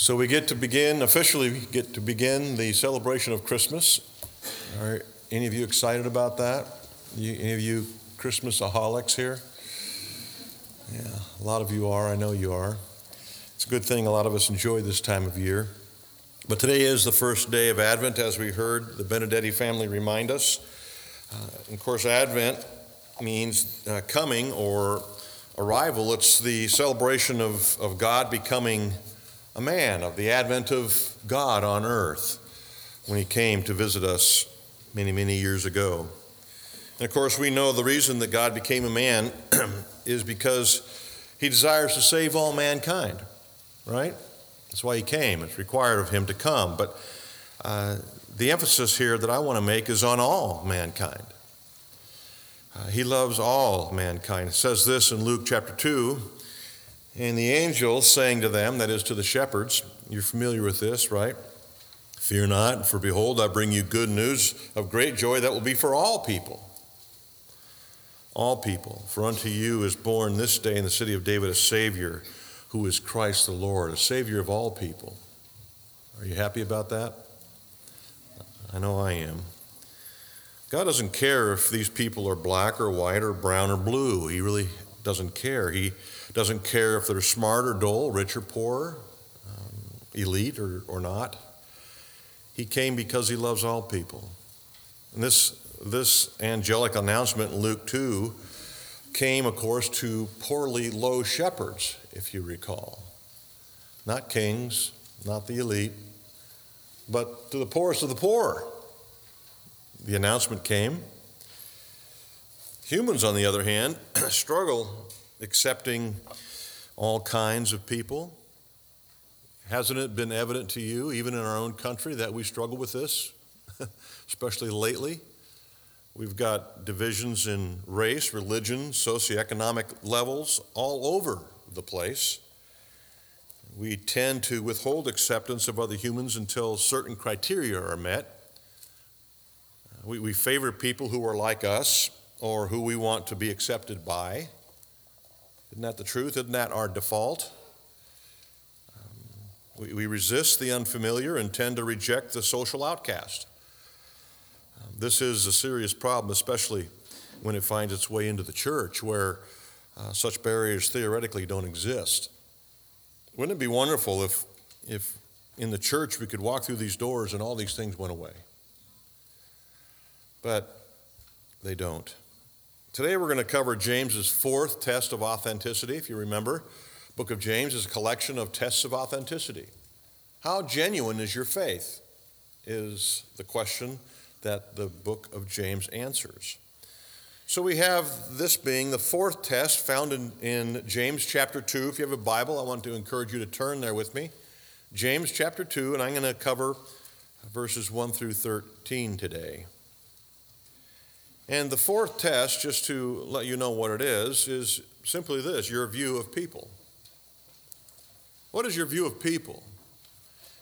So we get to begin, officially get to begin the celebration of Christmas. Are any of you excited about that? You, any of you Christmasaholics here? Yeah, a lot of you are. I know you are. It's a good thing a lot of us enjoy this time of year. But today is the first day of Advent, as we heard the Benedetti family remind us. Uh, of course, Advent means uh, coming or arrival. It's the celebration of, of God becoming a man, of the advent of God on earth when he came to visit us many, many years ago. And of course, we know the reason that God became a man is because he desires to save all mankind, right? That's why he came. It's required of him to come. But uh, the emphasis here that I want to make is on all mankind. Uh, he loves all mankind. It says this in Luke chapter 2 and the angel saying to them, that is to the shepherds, you're familiar with this, right? Fear not, for behold, I bring you good news of great joy that will be for all people. All people. For unto you is born this day in the city of David a Savior who is Christ the Lord, a Savior of all people. Are you happy about that? I know I am. God doesn't care if these people are black or white or brown or blue. He really doesn't care. He doesn't care if they're smart or dull, rich or poor, um, elite or, or not. He came because he loves all people. And this, this angelic announcement in Luke 2 came, of course, to poorly low shepherds, if you recall. Not kings, not the elite, but to the poorest of the poor. The announcement came. Humans, on the other hand, struggle accepting all kinds of people. Hasn't it been evident to you, even in our own country, that we struggle with this, especially lately? We've got divisions in race, religion, socioeconomic levels all over the place. We tend to withhold acceptance of other humans until certain criteria are met. We, we favor people who are like us or who we want to be accepted by. Isn't that the truth? Isn't that our default? Um, we, we resist the unfamiliar and tend to reject the social outcast. Um, this is a serious problem, especially when it finds its way into the church, where uh, such barriers theoretically don't exist. Wouldn't it be wonderful if, if in the church we could walk through these doors and all these things went away? But they don't. Today we're going to cover James's fourth test of authenticity. If you remember, book of James is a collection of tests of authenticity. How genuine is your faith? Is the question that the book of James answers. So we have this being the fourth test found in, in James chapter 2. If you have a Bible, I want to encourage you to turn there with me. James chapter 2, and I'm going to cover verses 1 through 13 today. And the fourth test, just to let you know what it is, is simply this your view of people. What is your view of people?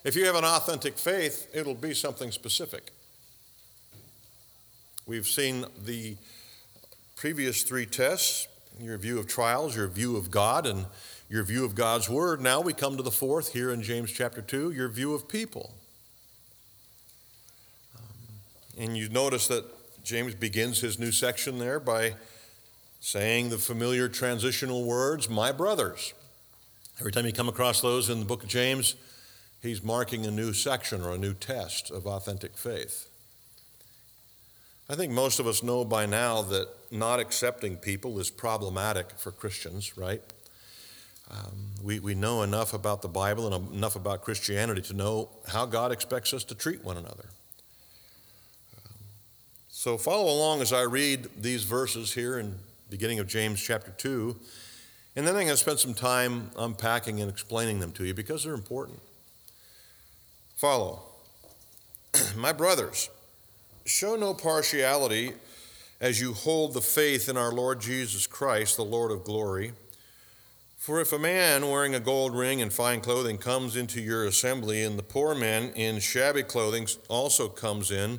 If you have an authentic faith, it'll be something specific. We've seen the previous three tests your view of trials, your view of God, and your view of God's Word. Now we come to the fourth here in James chapter 2 your view of people. Um, and you notice that James begins his new section there by saying the familiar transitional words, my brothers. Every time you come across those in the book of James, he's marking a new section or a new test of authentic faith. I think most of us know by now that not accepting people is problematic for Christians, right? Um, we, we know enough about the Bible and enough about Christianity to know how God expects us to treat one another. So follow along as I read these verses here in beginning of James chapter 2. And then I'm going to spend some time unpacking and explaining them to you because they're important. Follow. My brothers, show no partiality as you hold the faith in our Lord Jesus Christ, the Lord of glory. For if a man wearing a gold ring and fine clothing comes into your assembly, and the poor man in shabby clothing also comes in,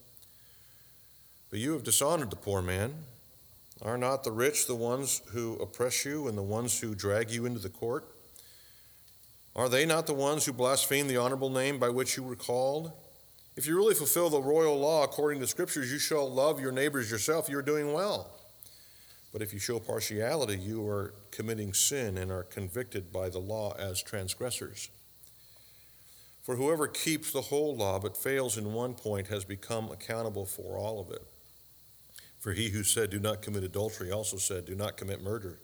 But you have dishonored the poor man. Are not the rich the ones who oppress you and the ones who drag you into the court? Are they not the ones who blaspheme the honorable name by which you were called? If you really fulfill the royal law according to the scriptures, you shall love your neighbors yourself, you're doing well. But if you show partiality, you are committing sin and are convicted by the law as transgressors. For whoever keeps the whole law but fails in one point has become accountable for all of it. For he who said, Do not commit adultery, also said, Do not commit murder.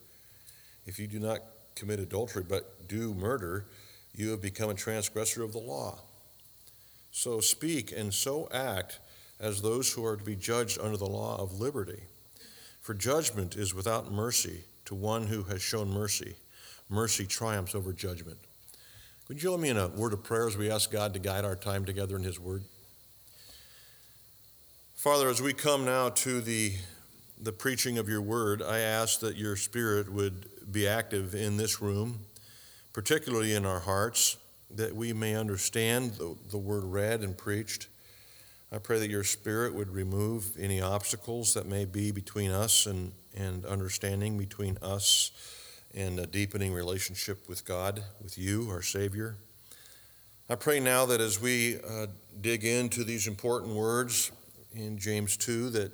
If you do not commit adultery but do murder, you have become a transgressor of the law. So speak and so act as those who are to be judged under the law of liberty. For judgment is without mercy to one who has shown mercy. Mercy triumphs over judgment. Would you join me in a word of prayer as we ask God to guide our time together in His Word? Father, as we come now to the, the preaching of your Word, I ask that your Spirit would be active in this room, particularly in our hearts that we may understand the, the word read and preached. I pray that your Spirit would remove any obstacles that may be between us and, and understanding between us and a deepening relationship with God, with you, our Savior. I pray now that as we uh, dig into these important words in James 2, that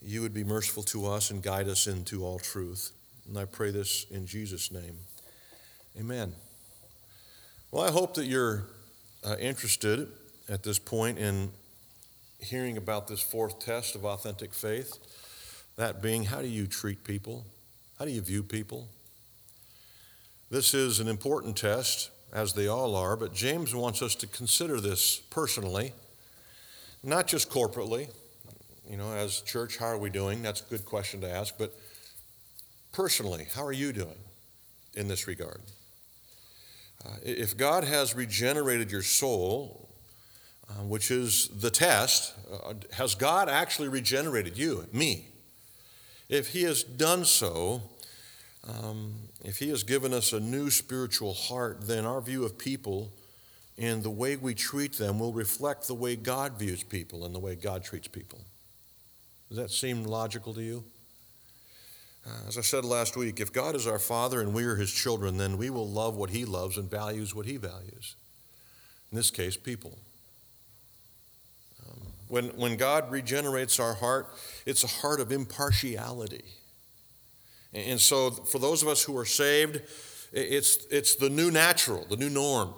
you would be merciful to us and guide us into all truth. And I pray this in Jesus' name. Amen. Well, I hope that you're uh, interested at this point in hearing about this fourth test of authentic faith. That being, how do you treat people? How do you view people? This is an important test, as they all are, but James wants us to consider this personally, not just corporately. You know, as church, how are we doing? That's a good question to ask, but personally, how are you doing in this regard? Uh, if God has regenerated your soul, uh, which is the test, uh, has God actually regenerated you, me? If He has done so, um, if He has given us a new spiritual heart, then our view of people and the way we treat them will reflect the way God views people and the way God treats people. Does that seem logical to you? Uh, as I said last week, if God is our Father and we are His children, then we will love what He loves and values what He values. In this case, people. Um, when, when God regenerates our heart, it's a heart of impartiality. And, and so, for those of us who are saved, it's, it's the new natural, the new norm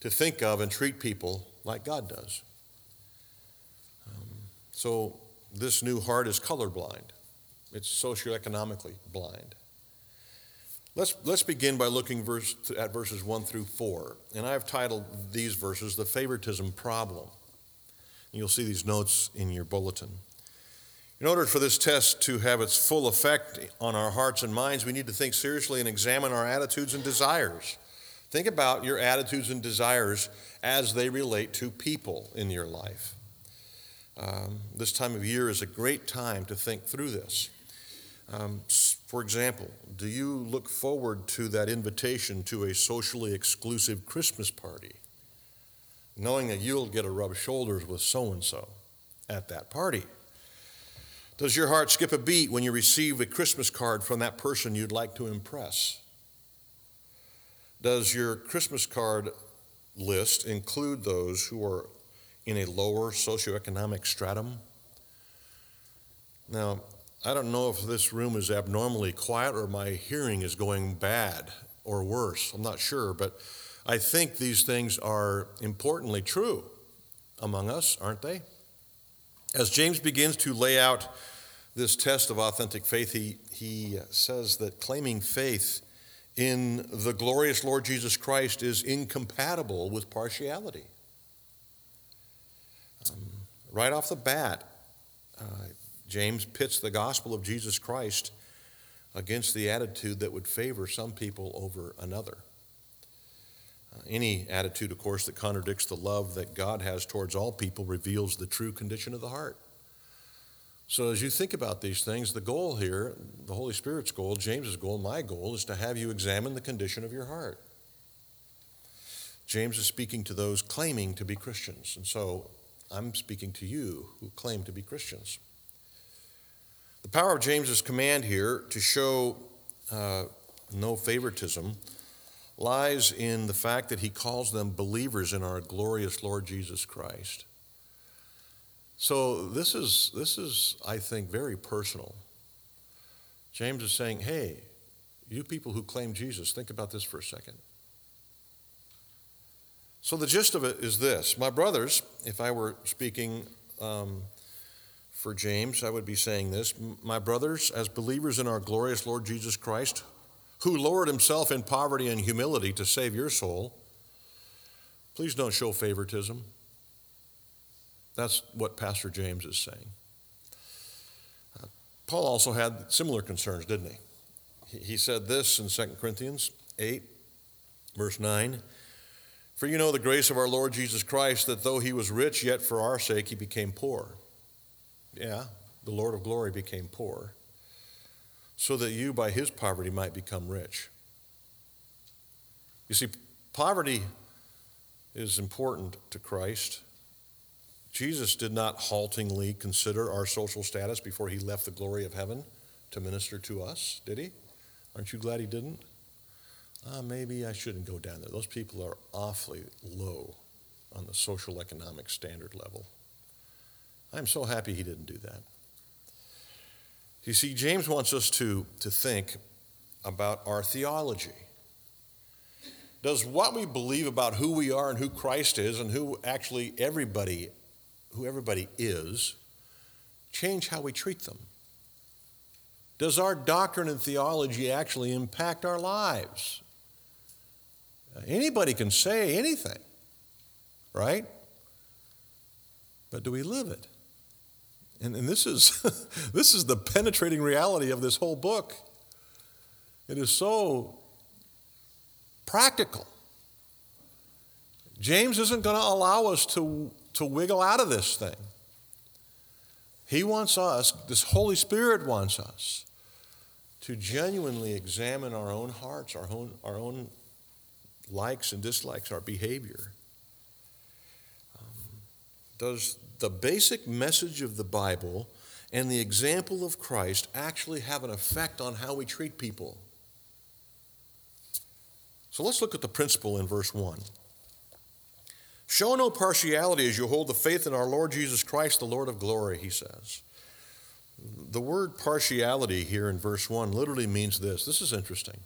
to think of and treat people like God does. Um, so, this new heart is colorblind. It's socioeconomically blind. Let's, let's begin by looking verse, at verses 1 through 4. And I've titled these verses The Favoritism Problem. You'll see these notes in your bulletin. In order for this test to have its full effect on our hearts and minds, we need to think seriously and examine our attitudes and desires. Think about your attitudes and desires as they relate to people in your life. Um, this time of year is a great time to think through this. Um, for example, do you look forward to that invitation to a socially exclusive Christmas party, knowing that you'll get to rub shoulders with so and so at that party? Does your heart skip a beat when you receive a Christmas card from that person you'd like to impress? Does your Christmas card list include those who are in a lower socioeconomic stratum? Now, I don't know if this room is abnormally quiet or my hearing is going bad or worse. I'm not sure, but I think these things are importantly true among us, aren't they? As James begins to lay out this test of authentic faith, he, he says that claiming faith in the glorious Lord Jesus Christ is incompatible with partiality. Um, right off the bat, uh, James pits the gospel of Jesus Christ against the attitude that would favor some people over another. Uh, any attitude, of course, that contradicts the love that God has towards all people reveals the true condition of the heart. So, as you think about these things, the goal here, the Holy Spirit's goal, James's goal, my goal, is to have you examine the condition of your heart. James is speaking to those claiming to be Christians, and so I'm speaking to you who claim to be Christians. The power of James's command here to show uh, no favoritism lies in the fact that he calls them believers in our glorious Lord Jesus Christ. So this is, this is, I think, very personal. James is saying, hey, you people who claim Jesus, think about this for a second. So the gist of it is this My brothers, if I were speaking um, for James, I would be saying this My brothers, as believers in our glorious Lord Jesus Christ, who lowered himself in poverty and humility to save your soul, please don't show favoritism. That's what Pastor James is saying. Uh, Paul also had similar concerns, didn't he? He said this in 2 Corinthians 8, verse 9 For you know the grace of our Lord Jesus Christ, that though he was rich, yet for our sake he became poor. Yeah, the Lord of glory became poor, so that you by his poverty might become rich. You see, poverty is important to Christ. Jesus did not haltingly consider our social status before he left the glory of heaven to minister to us, did he? Aren't you glad he didn't? Uh, maybe I shouldn't go down there. Those people are awfully low on the social economic standard level. I'm so happy he didn't do that. You see, James wants us to, to think about our theology. Does what we believe about who we are and who Christ is and who actually everybody who everybody is, change how we treat them? Does our doctrine and theology actually impact our lives? Uh, anybody can say anything, right? But do we live it? And, and this, is, this is the penetrating reality of this whole book. It is so practical. James isn't going to allow us to to wiggle out of this thing. He wants us, this Holy Spirit wants us, to genuinely examine our own hearts, our own, our own likes and dislikes, our behavior. Um, does the basic message of the Bible and the example of Christ actually have an effect on how we treat people? So let's look at the principle in verse 1. Show no partiality as you hold the faith in our Lord Jesus Christ, the Lord of glory, he says. The word partiality here in verse 1 literally means this. This is interesting.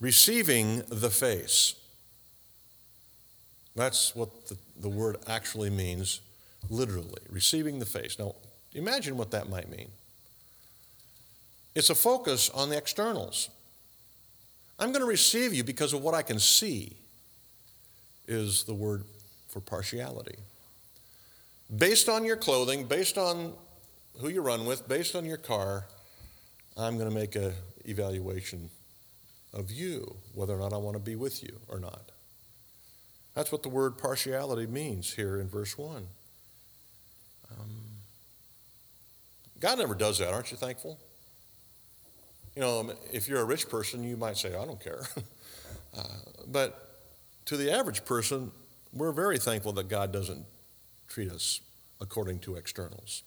Receiving the face. That's what the, the word actually means, literally. Receiving the face. Now, imagine what that might mean. It's a focus on the externals. I'm going to receive you because of what I can see, is the word for partiality. Based on your clothing, based on who you run with, based on your car, I'm going to make an evaluation of you, whether or not I want to be with you or not. That's what the word partiality means here in verse 1. Um, God never does that, aren't you thankful? You know, if you're a rich person, you might say, I don't care. uh, but to the average person, we're very thankful that God doesn't treat us according to externals.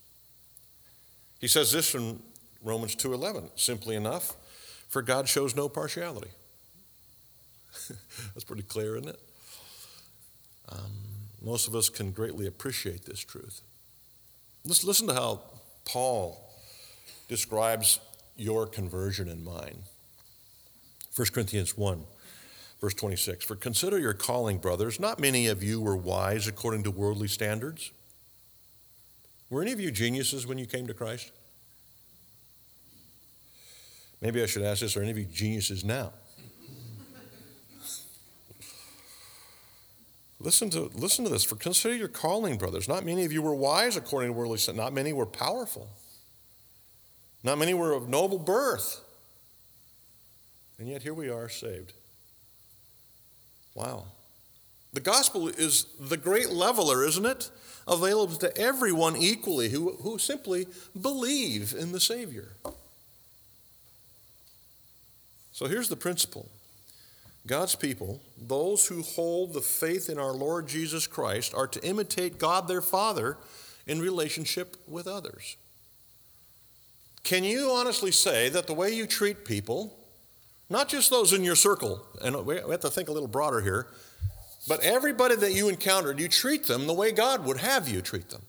He says this in Romans 2:11, simply enough, for God shows no partiality. That's pretty clear, isn't it? Um, most of us can greatly appreciate this truth. Let's listen to how Paul describes your conversion and mine. 1 Corinthians 1 Verse 26 For consider your calling, brothers. Not many of you were wise according to worldly standards. Were any of you geniuses when you came to Christ? Maybe I should ask this are any of you geniuses now? listen, to, listen to this. For consider your calling, brothers. Not many of you were wise according to worldly standards. Not many were powerful. Not many were of noble birth. And yet here we are saved. Wow. The gospel is the great leveler, isn't it? Available to everyone equally who, who simply believe in the Savior. So here's the principle God's people, those who hold the faith in our Lord Jesus Christ, are to imitate God their Father in relationship with others. Can you honestly say that the way you treat people, not just those in your circle, and we have to think a little broader here, but everybody that you encountered, you treat them the way God would have you treat them?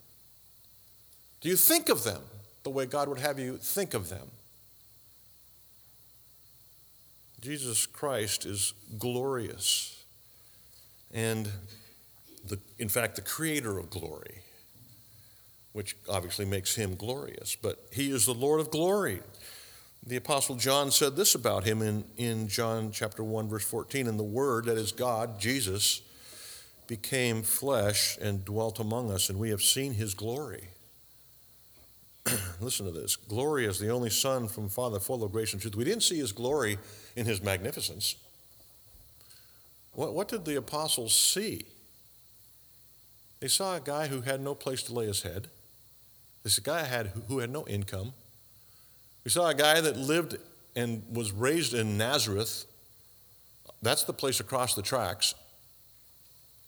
Do you think of them the way God would have you think of them? Jesus Christ is glorious and, the, in fact, the creator of glory, which obviously makes him glorious. But he is the Lord of glory. The Apostle John said this about him in, in John chapter 1, verse 14 And the Word, that is God, Jesus, became flesh and dwelt among us, and we have seen his glory. Listen to this glory is the only Son from Father, full of grace and truth. We didn't see his glory in his magnificence. What, what did the apostles see? They saw a guy who had no place to lay his head. This guy had, who had no income. We saw a guy that lived and was raised in Nazareth. That's the place across the tracks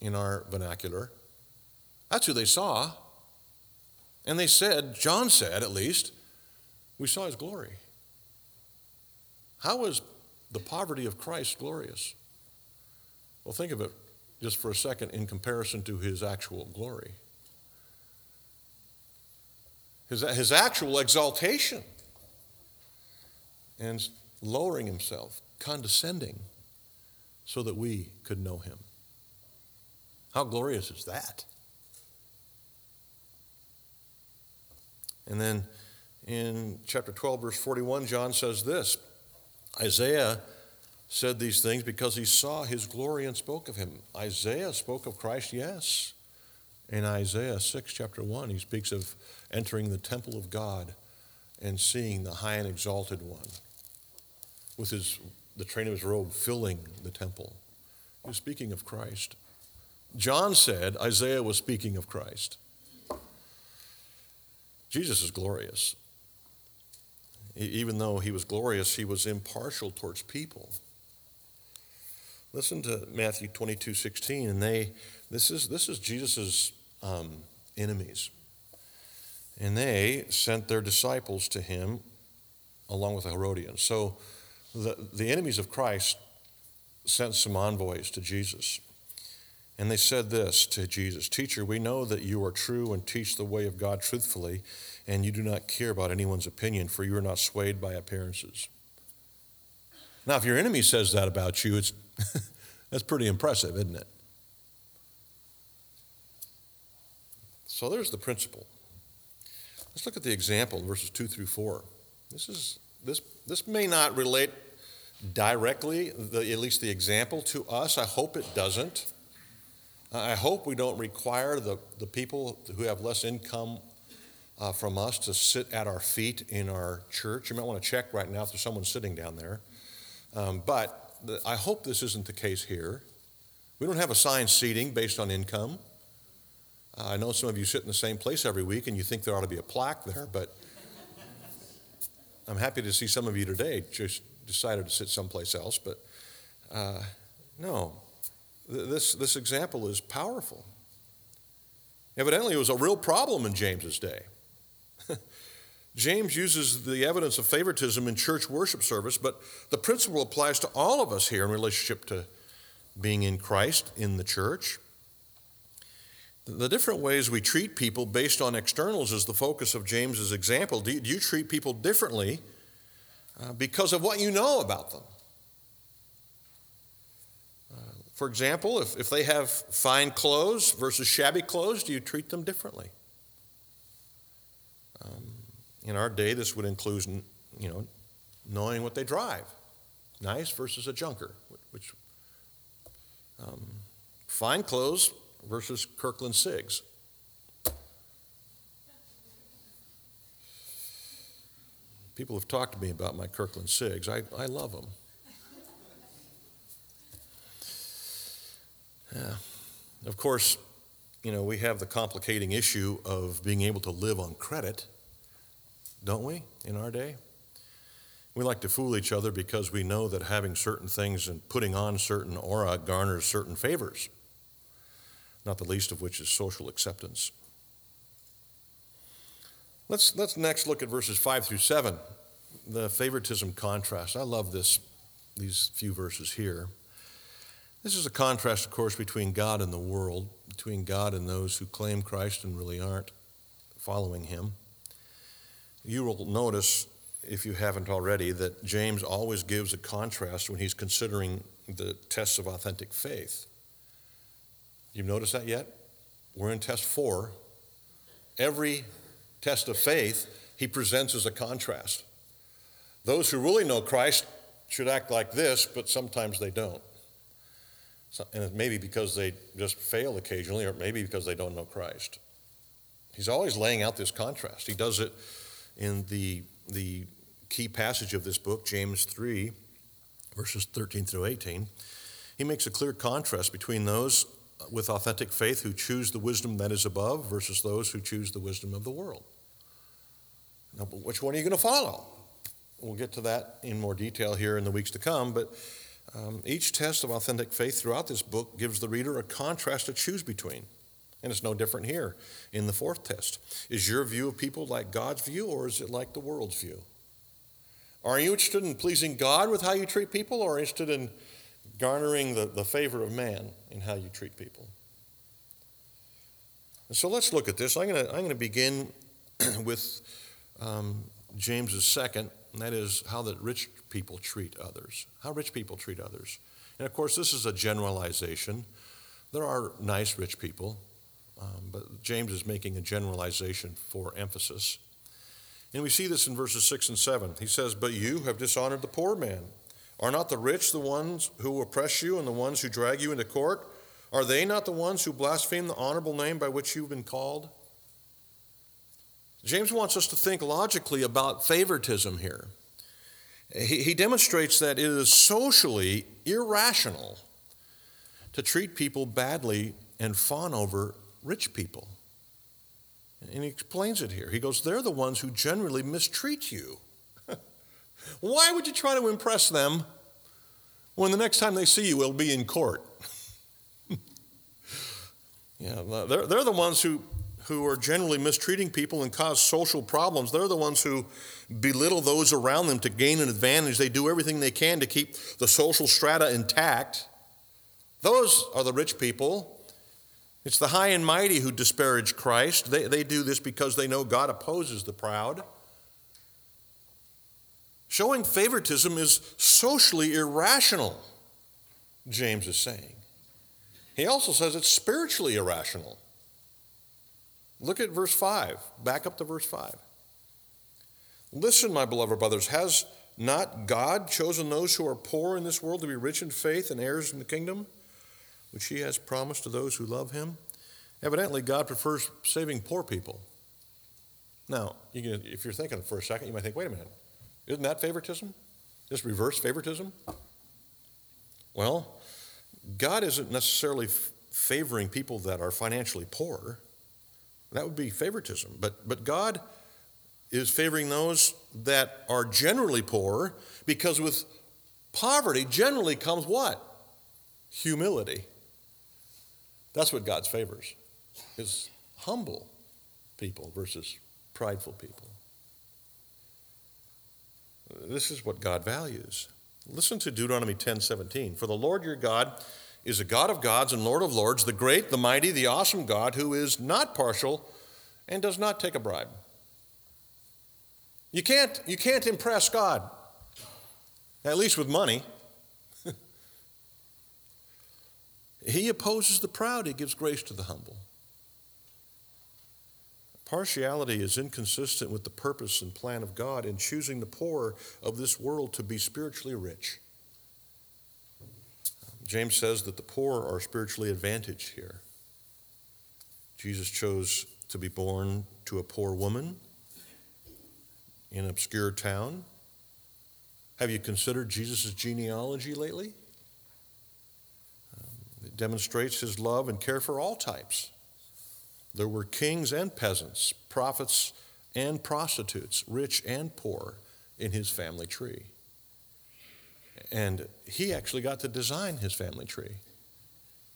in our vernacular. That's who they saw. And they said, John said at least, we saw his glory. How was the poverty of Christ glorious? Well, think of it just for a second in comparison to his actual glory. His, his actual exaltation and lowering himself, condescending, so that we could know him. How glorious is that? And then in chapter 12, verse 41, John says this Isaiah said these things because he saw his glory and spoke of him. Isaiah spoke of Christ, yes. In Isaiah 6, chapter 1, he speaks of entering the temple of God and seeing the high and exalted one with his, the train of his robe filling the temple. He was speaking of Christ. John said Isaiah was speaking of Christ. Jesus is glorious. Even though he was glorious, he was impartial towards people. Listen to Matthew 22 16, and they, this is, this is Jesus' um, enemies. And they sent their disciples to him along with the Herodians. So the, the enemies of Christ sent some envoys to Jesus. And they said this to Jesus Teacher, we know that you are true and teach the way of God truthfully, and you do not care about anyone's opinion, for you are not swayed by appearances. Now, if your enemy says that about you, it's, that's pretty impressive, isn't it? So there's the principle. Let's look at the example verses 2 through 4. This, is, this, this may not relate directly, the, at least the example, to us. I hope it doesn't. I hope we don't require the, the people who have less income uh, from us to sit at our feet in our church. You might want to check right now if there's someone sitting down there. Um, but the, I hope this isn't the case here. We don't have assigned seating based on income. Uh, I know some of you sit in the same place every week and you think there ought to be a plaque there, but I'm happy to see some of you today just decided to sit someplace else. But uh, no, this, this example is powerful. Evidently, it was a real problem in James's day. James uses the evidence of favoritism in church worship service, but the principle applies to all of us here in relationship to being in Christ in the church. The different ways we treat people based on externals is the focus of James's example. Do you, treat people differently uh, because of what you know about them? For example, if, if they have fine clothes versus shabby clothes, do you treat them differently? Um, in our day, this would include, you know, knowing what they drive, nice versus a junker, which um, fine clothes versus Kirkland Sigs. People have talked to me about my Kirkland Sigs. I, I love them. Yeah. Of course, you know, we have the complicating issue of being able to live on credit, don't we, in our day? We like to fool each other because we know that having certain things and putting on certain aura garners certain favors, not the least of which is social acceptance. Let's, let's next look at verses 5 through 7, the favoritism contrast. I love this, these few verses here. This is a contrast, of course, between God and the world, between God and those who claim Christ and really aren't following him. You will notice, if you haven't already, that James always gives a contrast when he's considering the tests of authentic faith. You've noticed that yet? We're in test four. Every test of faith he presents as a contrast. Those who really know Christ should act like this, but sometimes they don't. And it may be because they just fail occasionally, or maybe because they don't know Christ. He's always laying out this contrast. He does it in the, the key passage of this book, James 3, verses 13 through 18. He makes a clear contrast between those with authentic faith who choose the wisdom that is above versus those who choose the wisdom of the world. Now, which one are you going to follow? We'll get to that in more detail here in the weeks to come, but um, each test of authentic faith throughout this book gives the reader a contrast to choose between. And it's no different here in the fourth test. Is your view of people like God's view, or is it like the world's view? Are you interested in pleasing God with how you treat people, or interested in garnering the, the favor of man in how you treat people? And so let's look at this. I'm going to, I'm going to begin with um, James's second and that is how the rich people treat others, how rich people treat others. And of course, this is a generalization. There are nice rich people, um, but James is making a generalization for emphasis. And we see this in verses 6 and 7. He says, But you have dishonored the poor man. Are not the rich the ones who oppress you and the ones who drag you into court? Are they not the ones who blaspheme the honorable name by which you've been called? James wants us to think logically about favoritism here. He, demonstrates that it is socially irrational to treat people badly and fawn over rich people. And he explains it here. He goes, They're the ones who generally mistreat you. Why would you try to impress them when the next time they see you, will be in court? yeah, they're, they're the ones who who are generally mistreating people and cause social problems. They're the ones who belittle those around them to gain an advantage. They do everything they can to keep the social strata intact. Those are the rich people. It's the high and mighty who disparage Christ. They, they do this because they know God opposes the proud. Showing favoritism is socially irrational, James is saying. He also says it's spiritually irrational. Look at verse 5. Back up to verse 5. Listen, my beloved brothers, has not God chosen those who are poor in this world to be rich in faith and heirs in the kingdom, which he has promised to those who love him? Evidently, God prefers saving poor people. Now, you can, if you're thinking for a second, you might think, wait a minute, isn't that favoritism? Just reverse favoritism? Well, God isn't necessarily favoring people that are financially poor. That would be favoritism. But, but God is favoring those that are generally poor because with poverty generally comes what? Humility. That's what God's favors is humble people versus prideful people. This is what God values. Listen to Deuteronomy 10:17. For the Lord your God is a God of gods and Lord of lords, the great, the mighty, the awesome God who is not partial and does not take a bribe. You can't, you can't impress God, at least with money. he opposes the proud, he gives grace to the humble. Partiality is inconsistent with the purpose and plan of God in choosing the poor of this world to be spiritually rich. James says that the poor are spiritually advantaged here. Jesus chose to be born to a poor woman in an obscure town. Have you considered Jesus' genealogy lately? Um, demonstrates his love and care for all types. There were kings and peasants, prophets and prostitutes, rich and poor in his family tree. And he actually got to design his family tree.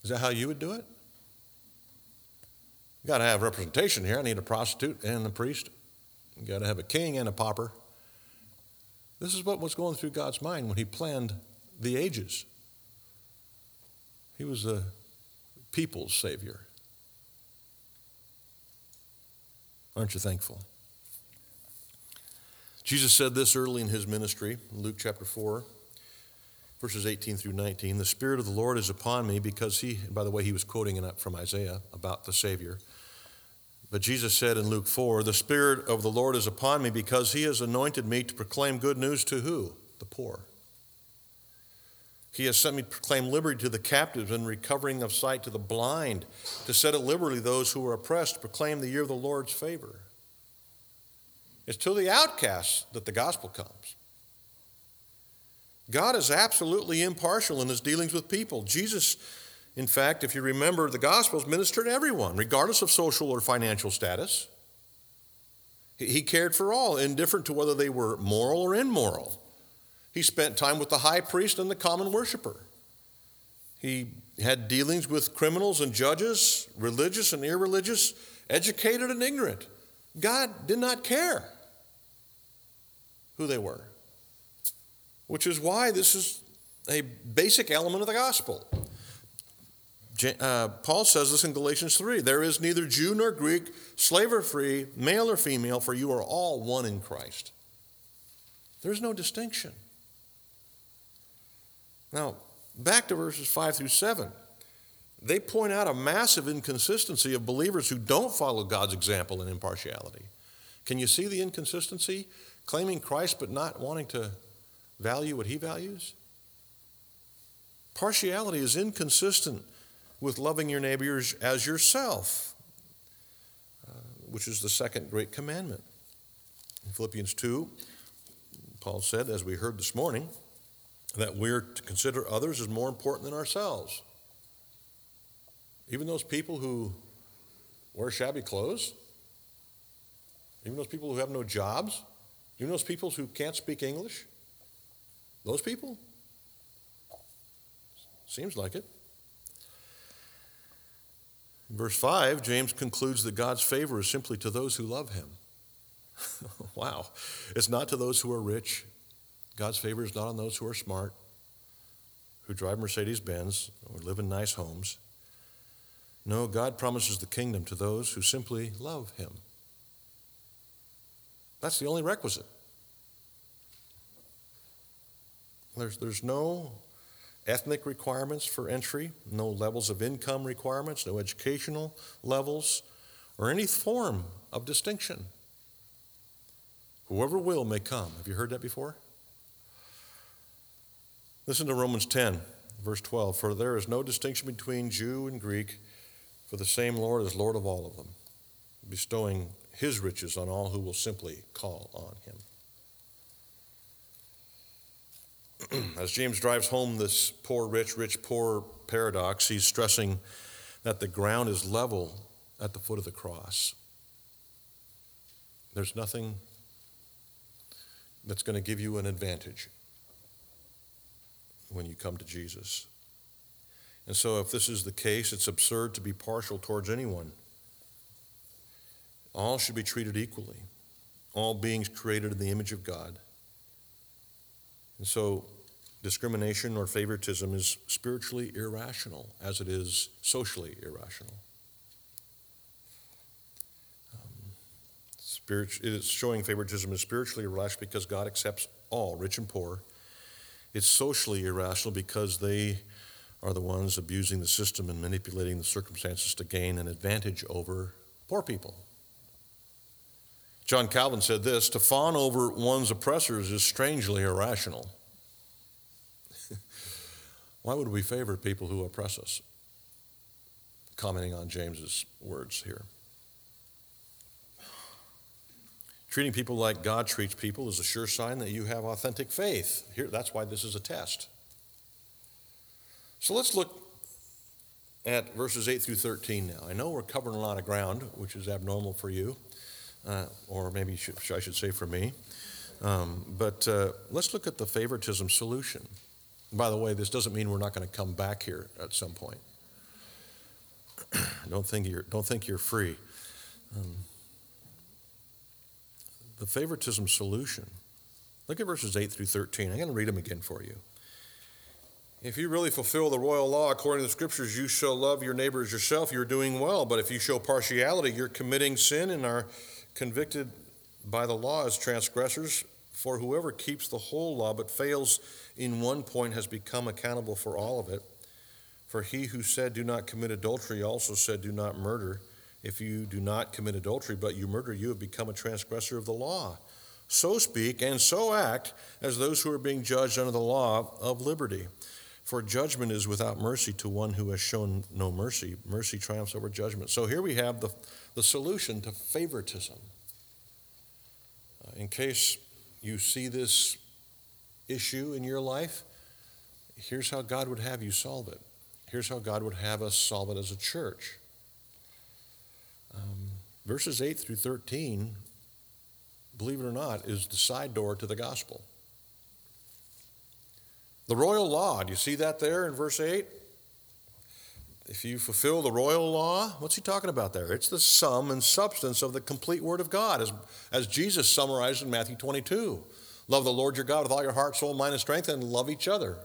Is that how you would do it? You got to have representation here. I need a prostitute and a priest. You got to have a king and a pauper. This is what was going through God's mind when he planned the ages. He was a people's savior. Aren't you thankful? Jesus said this early in his ministry, Luke chapter 4, verses 18 through 19. The Spirit of the Lord is upon me because he, by the way, he was quoting it from Isaiah about the Savior. But Jesus said in Luke 4, The Spirit of the Lord is upon me because he has anointed me to proclaim good news to who? The poor. He has sent me to proclaim liberty to the captives and recovering of sight to the blind, to set at liberty those who are oppressed, proclaim the year of the Lord's favor. It's to the outcasts that the gospel comes. God is absolutely impartial in his dealings with people. Jesus, in fact, if you remember, the Gospels ministered to everyone, regardless of social or financial status. He cared for all, indifferent to whether they were moral or immoral. He spent time with the high priest and the common worshiper. He had dealings with criminals and judges, religious and irreligious, educated and ignorant. God did not care who they were, which is why this is a basic element of the gospel. Uh, Paul says this in Galatians 3 there is neither Jew nor Greek, slave or free, male or female, for you are all one in Christ. There's no distinction. Now, back to verses 5 through 7. They point out a massive inconsistency of believers who don't follow God's example in impartiality. Can you see the inconsistency? Claiming Christ but not wanting to value what he values? Partiality is inconsistent with loving your neighbors as yourself, uh, which is the second great commandment. In Philippians 2, Paul said, as we heard this morning, that we're to consider others as more important than ourselves. Even those people who wear shabby clothes, even those people who have no jobs, even those people who can't speak English, those people? Seems like it. Verse 5, James concludes that God's favor is simply to those who love him. wow. It's not to those who are rich, God's favor is not on those who are smart, who drive Mercedes Benz, or live in nice homes. No, God promises the kingdom to those who simply love Him. That's the only requisite. There's, there's no ethnic requirements for entry, no levels of income requirements, no educational levels, or any form of distinction. Whoever will may come. Have you heard that before? Listen to Romans 10, verse 12. For there is no distinction between Jew and Greek, for the same Lord is Lord of all of them, bestowing his riches on all who will simply call on him. As James drives home this poor, rich, rich, poor paradox, he's stressing that the ground is level at the foot of the cross. There's nothing that's going to give you an advantage when you come to Jesus. And so, if this is the case, it's absurd to be partial towards anyone. All should be treated equally, all beings created in the image of God. And so, discrimination or favoritism is spiritually irrational, as it is socially irrational. Um, spirit, it is showing favoritism is spiritually irrational because God accepts all, rich and poor it's socially irrational because they are the ones abusing the system and manipulating the circumstances to gain an advantage over poor people. John Calvin said this to fawn over one's oppressors is strangely irrational. Why would we favor people who oppress us? Commenting on James's words here. Treating people like God treats people is a sure sign that you have authentic faith. Here, that's why this is a test. So let's look at verses 8 through 13 now. I know we're covering a lot of ground, which is abnormal for you, uh, or maybe I should say for me. Um, but uh, let's look at the favoritism solution. By the way, this doesn't mean we're not going to come back here at some point. don't think you're don't think you're free. Um, the favoritism solution. Look at verses 8 through 13. I'm going to read them again for you. If you really fulfill the royal law according to the scriptures, you shall love your neighbor as yourself, you're doing well. But if you show partiality, you're committing sin and are convicted by the law as transgressors. For whoever keeps the whole law but fails in one point has become accountable for all of it. For he who said, Do not commit adultery, also said, Do not murder. If you do not commit adultery, but you murder, you have become a transgressor of the law. So speak and so act as those who are being judged under the law of liberty. For judgment is without mercy to one who has shown no mercy. Mercy triumphs over judgment. So here we have the, the solution to favoritism. Uh, in case you see this issue in your life, here's how God would have you solve it. Here's how God would have us solve it as a church. Um, verses 8 through 13, believe it or not, is the side door to the gospel. The royal law, do you see that there in verse 8? If you fulfill the royal law, what's he talking about there? It's the sum and substance of the complete Word of God, as, as Jesus summarized in Matthew 22. Love the Lord your God with all your heart, soul, mind, and strength, and love each other.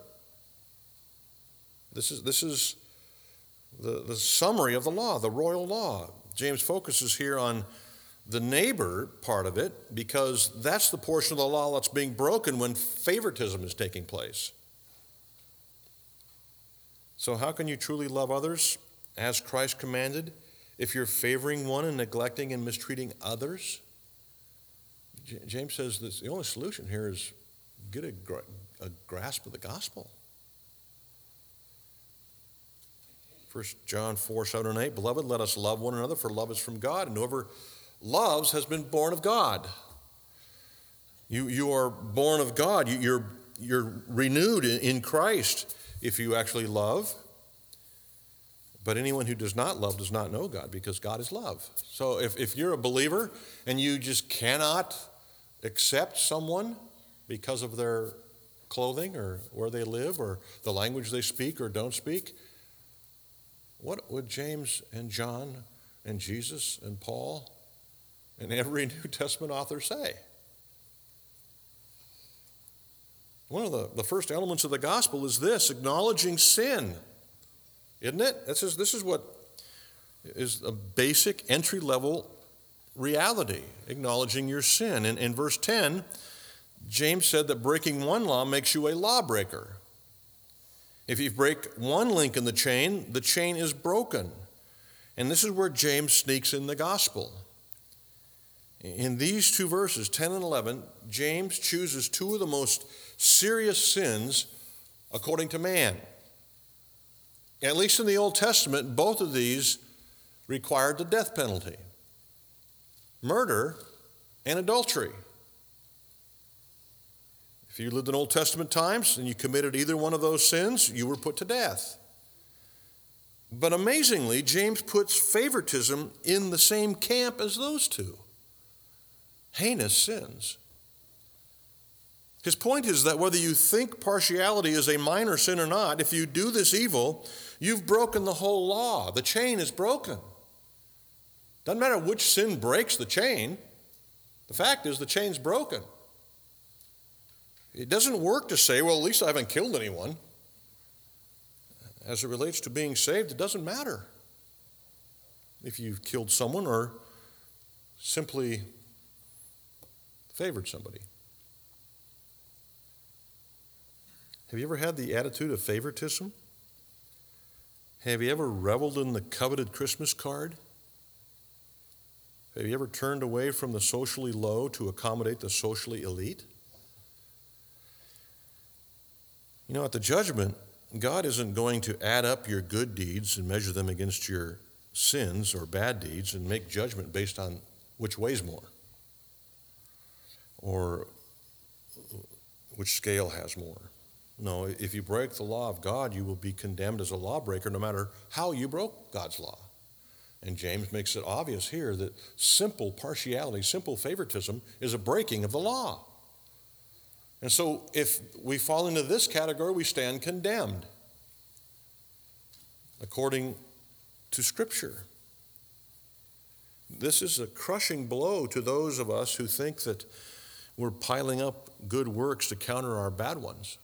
This is, this is the, the summary of the law, the royal law. James focuses here on the neighbor part of it because that's the portion of the law that's being broken when favoritism is taking place. So, how can you truly love others as Christ commanded if you're favoring one and neglecting and mistreating others? James says this, the only solution here is get a, a grasp of the gospel. 1 John 4, 7 and 8. Beloved, let us love one another, for love is from God, and whoever loves has been born of God. You, you are born of God. You, you're, you're renewed in, in Christ if you actually love. But anyone who does not love does not know God because God is love. So if, if you're a believer and you just cannot accept someone because of their clothing or where they live or the language they speak or don't speak, what would James and John and Jesus and Paul and every New Testament author say? One of the, the first elements of the gospel is this acknowledging sin, isn't it? This is, this is what is a basic entry level reality, acknowledging your sin. In, in verse 10, James said that breaking one law makes you a lawbreaker. If you break one link in the chain, the chain is broken. And this is where James sneaks in the gospel. In these two verses, 10 and 11, James chooses two of the most serious sins according to man. At least in the Old Testament, both of these required the death penalty murder and adultery. If you lived in Old Testament times and you committed either one of those sins, you were put to death. But amazingly, James puts favoritism in the same camp as those two heinous sins. His point is that whether you think partiality is a minor sin or not, if you do this evil, you've broken the whole law. The chain is broken. Doesn't matter which sin breaks the chain, the fact is the chain's broken. It doesn't work to say, well, at least I haven't killed anyone. As it relates to being saved, it doesn't matter if you've killed someone or simply favored somebody. Have you ever had the attitude of favoritism? Have you ever reveled in the coveted Christmas card? Have you ever turned away from the socially low to accommodate the socially elite? You know, at the judgment, God isn't going to add up your good deeds and measure them against your sins or bad deeds and make judgment based on which weighs more or which scale has more. No, if you break the law of God, you will be condemned as a lawbreaker no matter how you broke God's law. And James makes it obvious here that simple partiality, simple favoritism is a breaking of the law. And so if we fall into this category, we stand condemned according to Scripture. This is a crushing blow to those of us who think that we're piling up good works to counter our bad ones.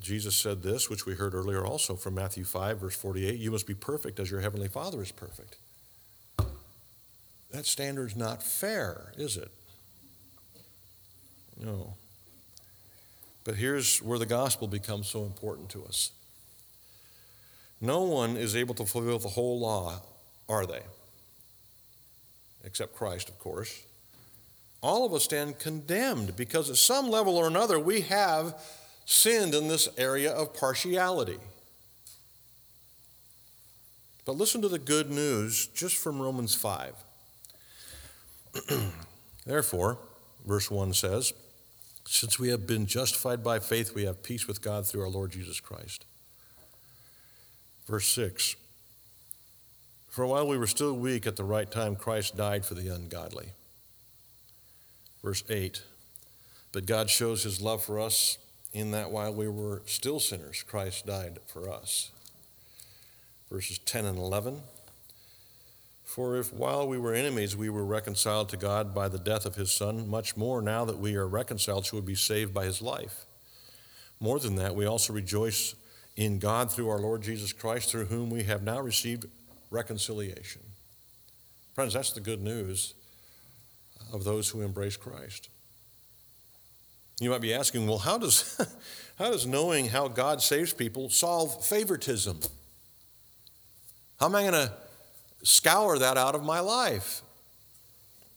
Jesus said this, which we heard earlier also from Matthew 5, verse 48 You must be perfect as your heavenly Father is perfect. That standard's not fair, is it? No. But here's where the gospel becomes so important to us. No one is able to fulfill the whole law, are they? Except Christ, of course. All of us stand condemned because at some level or another we have sinned in this area of partiality. But listen to the good news just from Romans 5. Therefore, verse 1 says, Since we have been justified by faith, we have peace with God through our Lord Jesus Christ. Verse 6 For while we were still weak at the right time, Christ died for the ungodly. Verse 8 But God shows his love for us in that while we were still sinners, Christ died for us. Verses 10 and 11. For if while we were enemies we were reconciled to God by the death of his Son, much more now that we are reconciled shall we be saved by his life. More than that, we also rejoice in God through our Lord Jesus Christ, through whom we have now received reconciliation. Friends, that's the good news of those who embrace Christ. You might be asking, well, how does, how does knowing how God saves people solve favoritism? How am I going to scour that out of my life?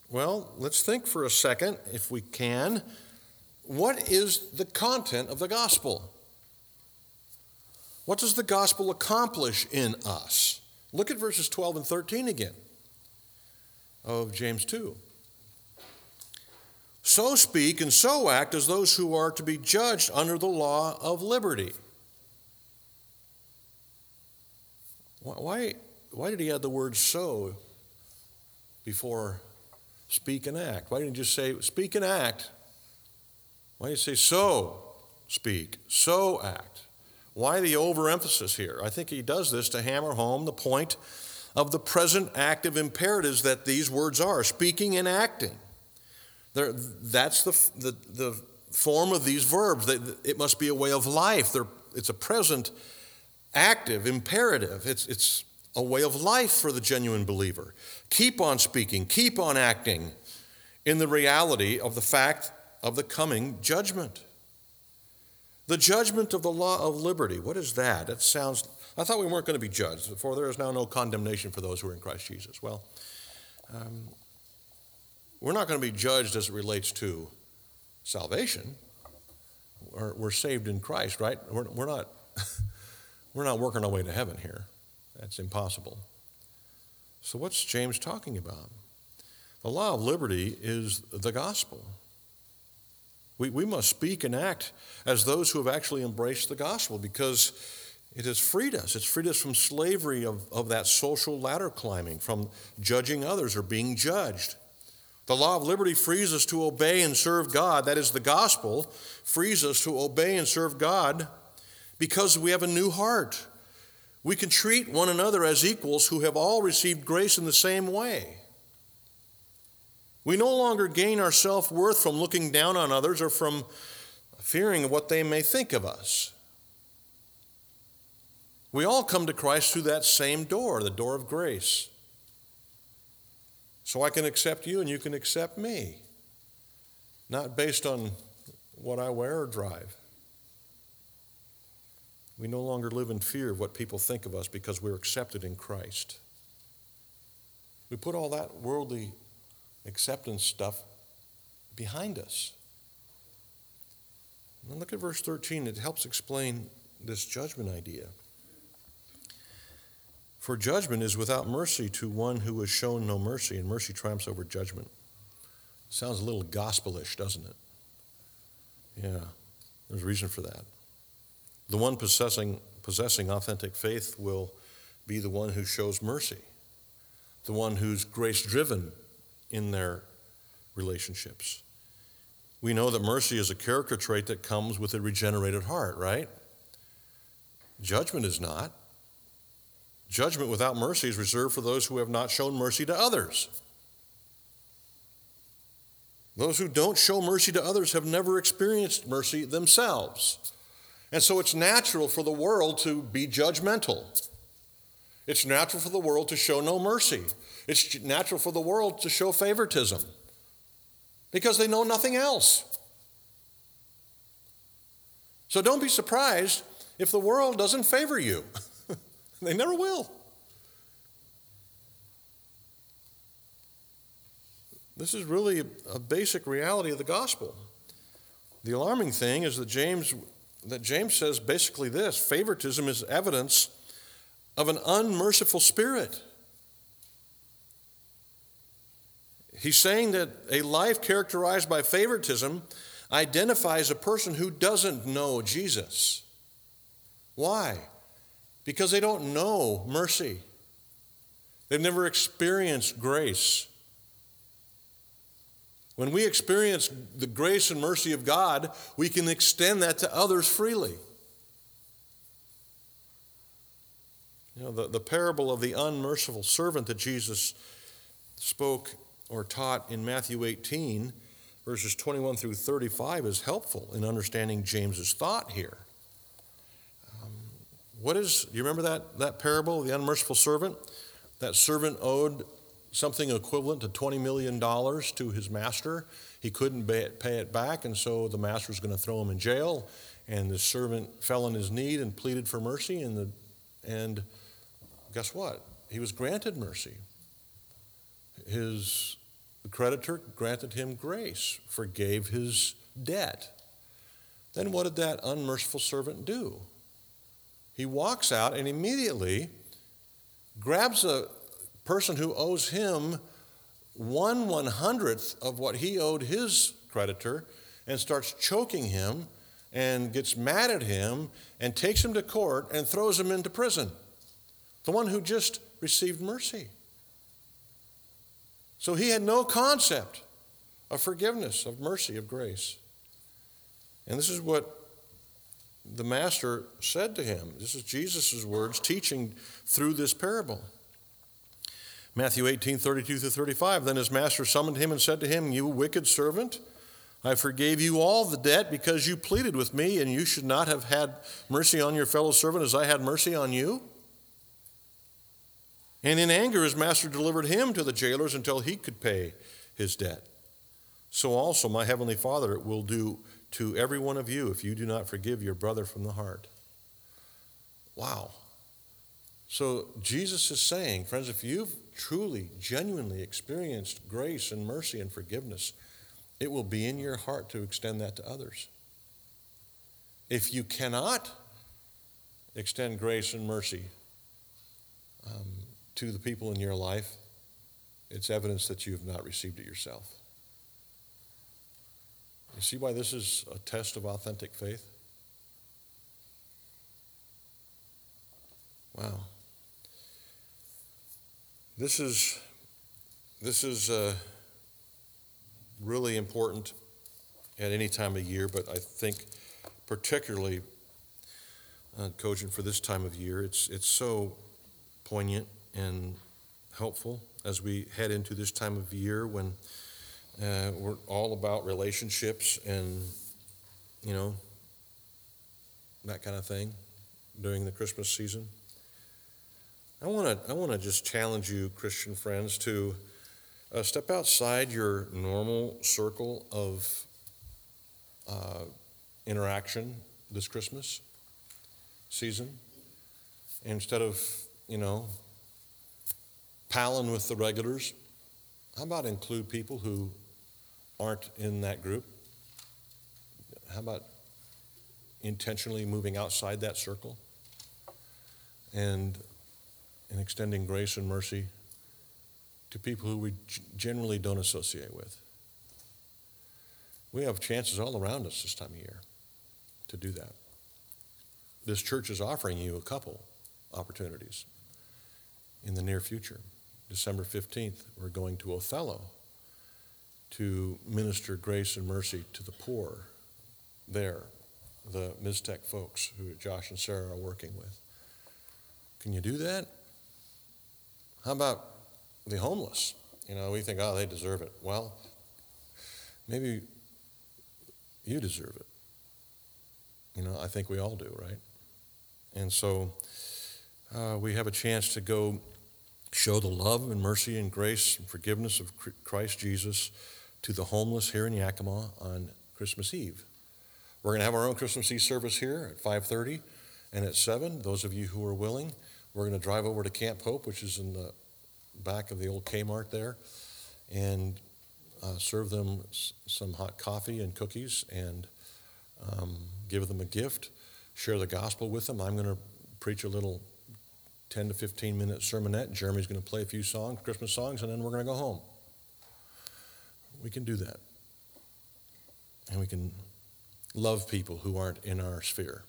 Well, let's think for a second, if we can. What is the content of the gospel? What does the gospel accomplish in us? Look at verses 12 and 13 again of James 2. So speak and so act as those who are to be judged under the law of liberty. Why, why did he add the word so before speak and act? Why didn't he just say speak and act? Why did he say so speak, so act? Why the overemphasis here? I think he does this to hammer home the point of the present active imperatives that these words are speaking and acting. They're, that's the, the, the form of these verbs. it must be a way of life. They're, it's a present active imperative. It's, it's a way of life for the genuine believer. Keep on speaking, keep on acting in the reality of the fact of the coming judgment. The judgment of the law of liberty. What is that? That sounds, I thought we weren't going to be judged, for there is now no condemnation for those who are in Christ Jesus. Well, um, we're not going to be judged as it relates to salvation. We're, we're saved in Christ, right? We're, we're, not, we're not working our way to heaven here. That's impossible. So, what's James talking about? The law of liberty is the gospel. We, we must speak and act as those who have actually embraced the gospel because it has freed us. It's freed us from slavery of, of that social ladder climbing, from judging others or being judged. The law of liberty frees us to obey and serve God. That is, the gospel frees us to obey and serve God because we have a new heart. We can treat one another as equals who have all received grace in the same way. We no longer gain our self worth from looking down on others or from fearing what they may think of us. We all come to Christ through that same door, the door of grace. So I can accept you and you can accept me, not based on what I wear or drive. We no longer live in fear of what people think of us because we're accepted in Christ. We put all that worldly acceptance stuff behind us. And look at verse 13, it helps explain this judgment idea. For judgment is without mercy to one who has shown no mercy, and mercy triumphs over judgment. Sounds a little gospelish, doesn't it? Yeah, there's a reason for that. The one possessing, possessing authentic faith will be the one who shows mercy, the one who's grace driven in their relationships. We know that mercy is a character trait that comes with a regenerated heart, right? Judgment is not. Judgment without mercy is reserved for those who have not shown mercy to others. Those who don't show mercy to others have never experienced mercy themselves. And so it's natural for the world to be judgmental. It's natural for the world to show no mercy. It's natural for the world to show favoritism because they know nothing else. So don't be surprised if the world doesn't favor you. they never will. This is really a basic reality of the gospel. The alarming thing is that James that James says basically this, favoritism is evidence of an unmerciful spirit. He's saying that a life characterized by favoritism identifies a person who doesn't know Jesus. Why? Because they don't know mercy. They've never experienced grace. When we experience the grace and mercy of God, we can extend that to others freely. You know, the, the parable of the unmerciful servant that Jesus spoke or taught in Matthew 18, verses 21 through 35, is helpful in understanding James's thought here. Um, what is, you remember that, that parable, the unmerciful servant? That servant owed something equivalent to $20 million to his master. He couldn't pay it back, and so the master was going to throw him in jail. And the servant fell on his knee and pleaded for mercy, and, the, and guess what? He was granted mercy. His creditor granted him grace, forgave his debt. Then what did that unmerciful servant do? He walks out and immediately grabs a, person who owes him one one hundredth of what he owed his creditor and starts choking him and gets mad at him and takes him to court and throws him into prison. The one who just received mercy. So he had no concept of forgiveness, of mercy, of grace. And this is what the master said to him. This is Jesus' words teaching through this parable. Matthew 18, 32 through 35. Then his master summoned him and said to him, You wicked servant, I forgave you all the debt because you pleaded with me, and you should not have had mercy on your fellow servant as I had mercy on you. And in anger, his master delivered him to the jailers until he could pay his debt. So also my heavenly Father will do to every one of you if you do not forgive your brother from the heart. Wow. So Jesus is saying, friends, if you've truly, genuinely experienced grace and mercy and forgiveness, it will be in your heart to extend that to others. If you cannot extend grace and mercy um, to the people in your life, it's evidence that you have not received it yourself. You see why this is a test of authentic faith? Wow. This is, this is uh, really important at any time of year, but I think particularly uh, cogent for this time of year. It's, it's so poignant and helpful as we head into this time of year when uh, we're all about relationships and, you know, that kind of thing during the Christmas season. I want to I want to just challenge you, Christian friends, to uh, step outside your normal circle of uh, interaction this Christmas season. Instead of you know palling with the regulars, how about include people who aren't in that group? How about intentionally moving outside that circle and and extending grace and mercy to people who we generally don't associate with. We have chances all around us this time of year to do that. This church is offering you a couple opportunities in the near future. December 15th, we're going to Othello to minister grace and mercy to the poor there, the Mixtec folks who Josh and Sarah are working with. Can you do that? How about the homeless? You know, we think, oh, they deserve it. Well, maybe you deserve it. You know, I think we all do, right? And so uh, we have a chance to go show the love and mercy and grace and forgiveness of Christ Jesus to the homeless here in Yakima on Christmas Eve. We're going to have our own Christmas Eve service here at 5:30 and at 7. Those of you who are willing, we're going to drive over to Camp Hope, which is in the back of the old Kmart there, and uh, serve them some hot coffee and cookies and um, give them a gift, share the gospel with them. I'm going to preach a little 10 to 15 minute sermonette. Jeremy's going to play a few songs, Christmas songs, and then we're going to go home. We can do that. And we can love people who aren't in our sphere.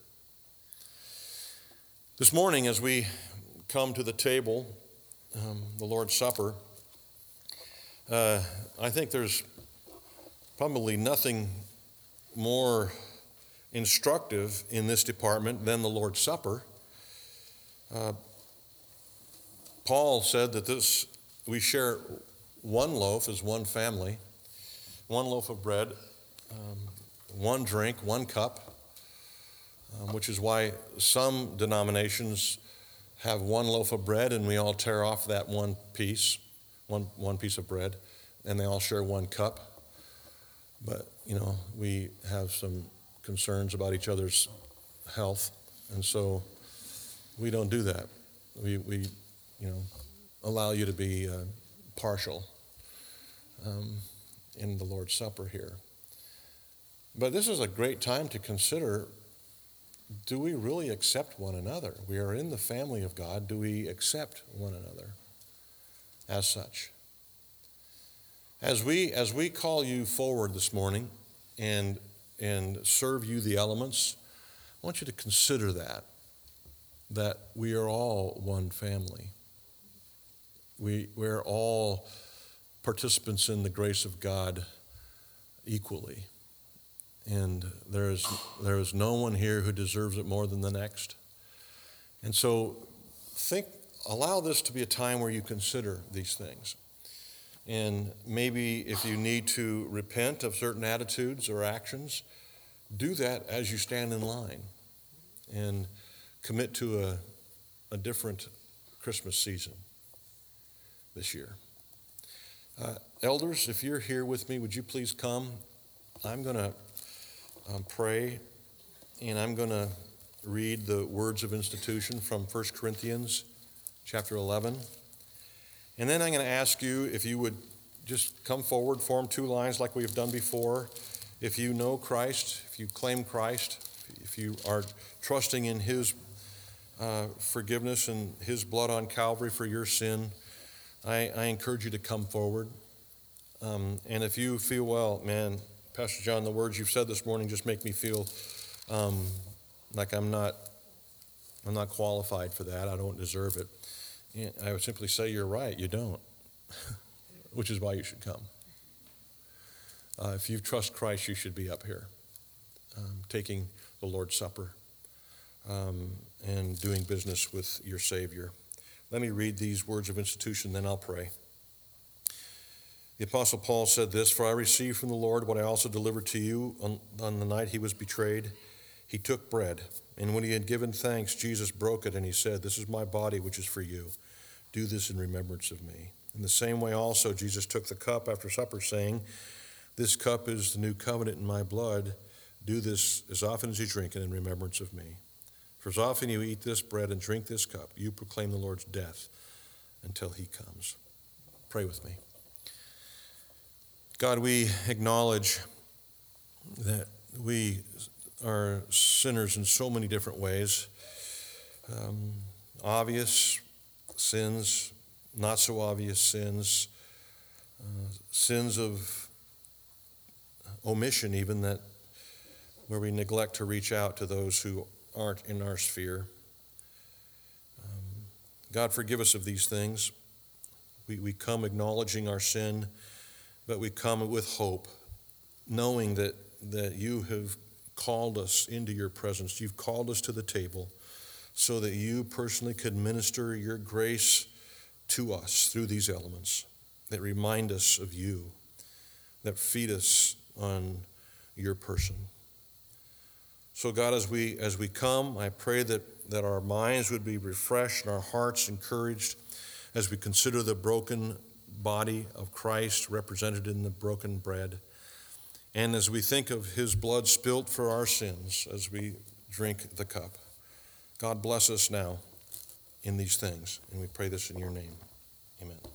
This morning, as we come to the table, um, the Lord's Supper, uh, I think there's probably nothing more instructive in this department than the Lord's Supper. Uh, Paul said that this we share one loaf as one family, one loaf of bread, um, one drink, one cup, um, which is why some denominations have one loaf of bread and we all tear off that one piece, one, one piece of bread, and they all share one cup. But, you know, we have some concerns about each other's health, and so we don't do that. We, we you know, allow you to be uh, partial um, in the Lord's Supper here. But this is a great time to consider do we really accept one another? We are in the family of God. Do we accept one another as such? As we, as we call you forward this morning and, and serve you the elements, I want you to consider that, that we are all one family. We, we're all participants in the grace of God equally. And there is, there is no one here who deserves it more than the next. And so think, allow this to be a time where you consider these things. And maybe if you need to repent of certain attitudes or actions, do that as you stand in line and commit to a, a different Christmas season this year. Uh, elders, if you're here with me, would you please come? I'm going to um, pray and I'm going to read the words of institution from 1 Corinthians chapter 11. And then I'm going to ask you if you would just come forward, form two lines like we've done before. If you know Christ, if you claim Christ, if you are trusting in His uh, forgiveness and His blood on Calvary for your sin, I, I encourage you to come forward. Um, and if you feel, well, man, Pastor John, the words you've said this morning just make me feel um, like I'm not, I'm not qualified for that. I don't deserve it. I would simply say you're right. You don't, which is why you should come. Uh, if you trust Christ, you should be up here, um, taking the Lord's Supper um, and doing business with your Savior. Let me read these words of institution, then I'll pray. The Apostle Paul said this For I received from the Lord what I also delivered to you on, on, the night he was betrayed. He took bread, and when he had given thanks, Jesus broke it, and he said, This is my body, which is for you. Do this in remembrance of me. In the same way, also, Jesus took the cup after supper, saying, This cup is the new covenant in my blood. Do this as often as you drink it in remembrance of me. For as often you eat this bread and drink this cup, you proclaim the Lord's death until he comes. Pray with me. God, we acknowledge that we are sinners in so many different ways um, obvious sins, not so obvious sins, uh, sins of omission, even that where we neglect to reach out to those who aren't in our sphere. Um, God, forgive us of these things. We, we come acknowledging our sin, but we come with hope, knowing that, that you have called us into your presence. You've called us to the table so that you personally could minister your grace to us through these elements that remind us of you, that feed us on your person. So, God, as we, as we come, I pray that, that our minds would be refreshed and our hearts encouraged as we consider the broken body of Christ represented in the broken bread. And as we think of his blood spilt for our sins as we drink the cup. God bless us now in these things. And we pray this in your name. Amen.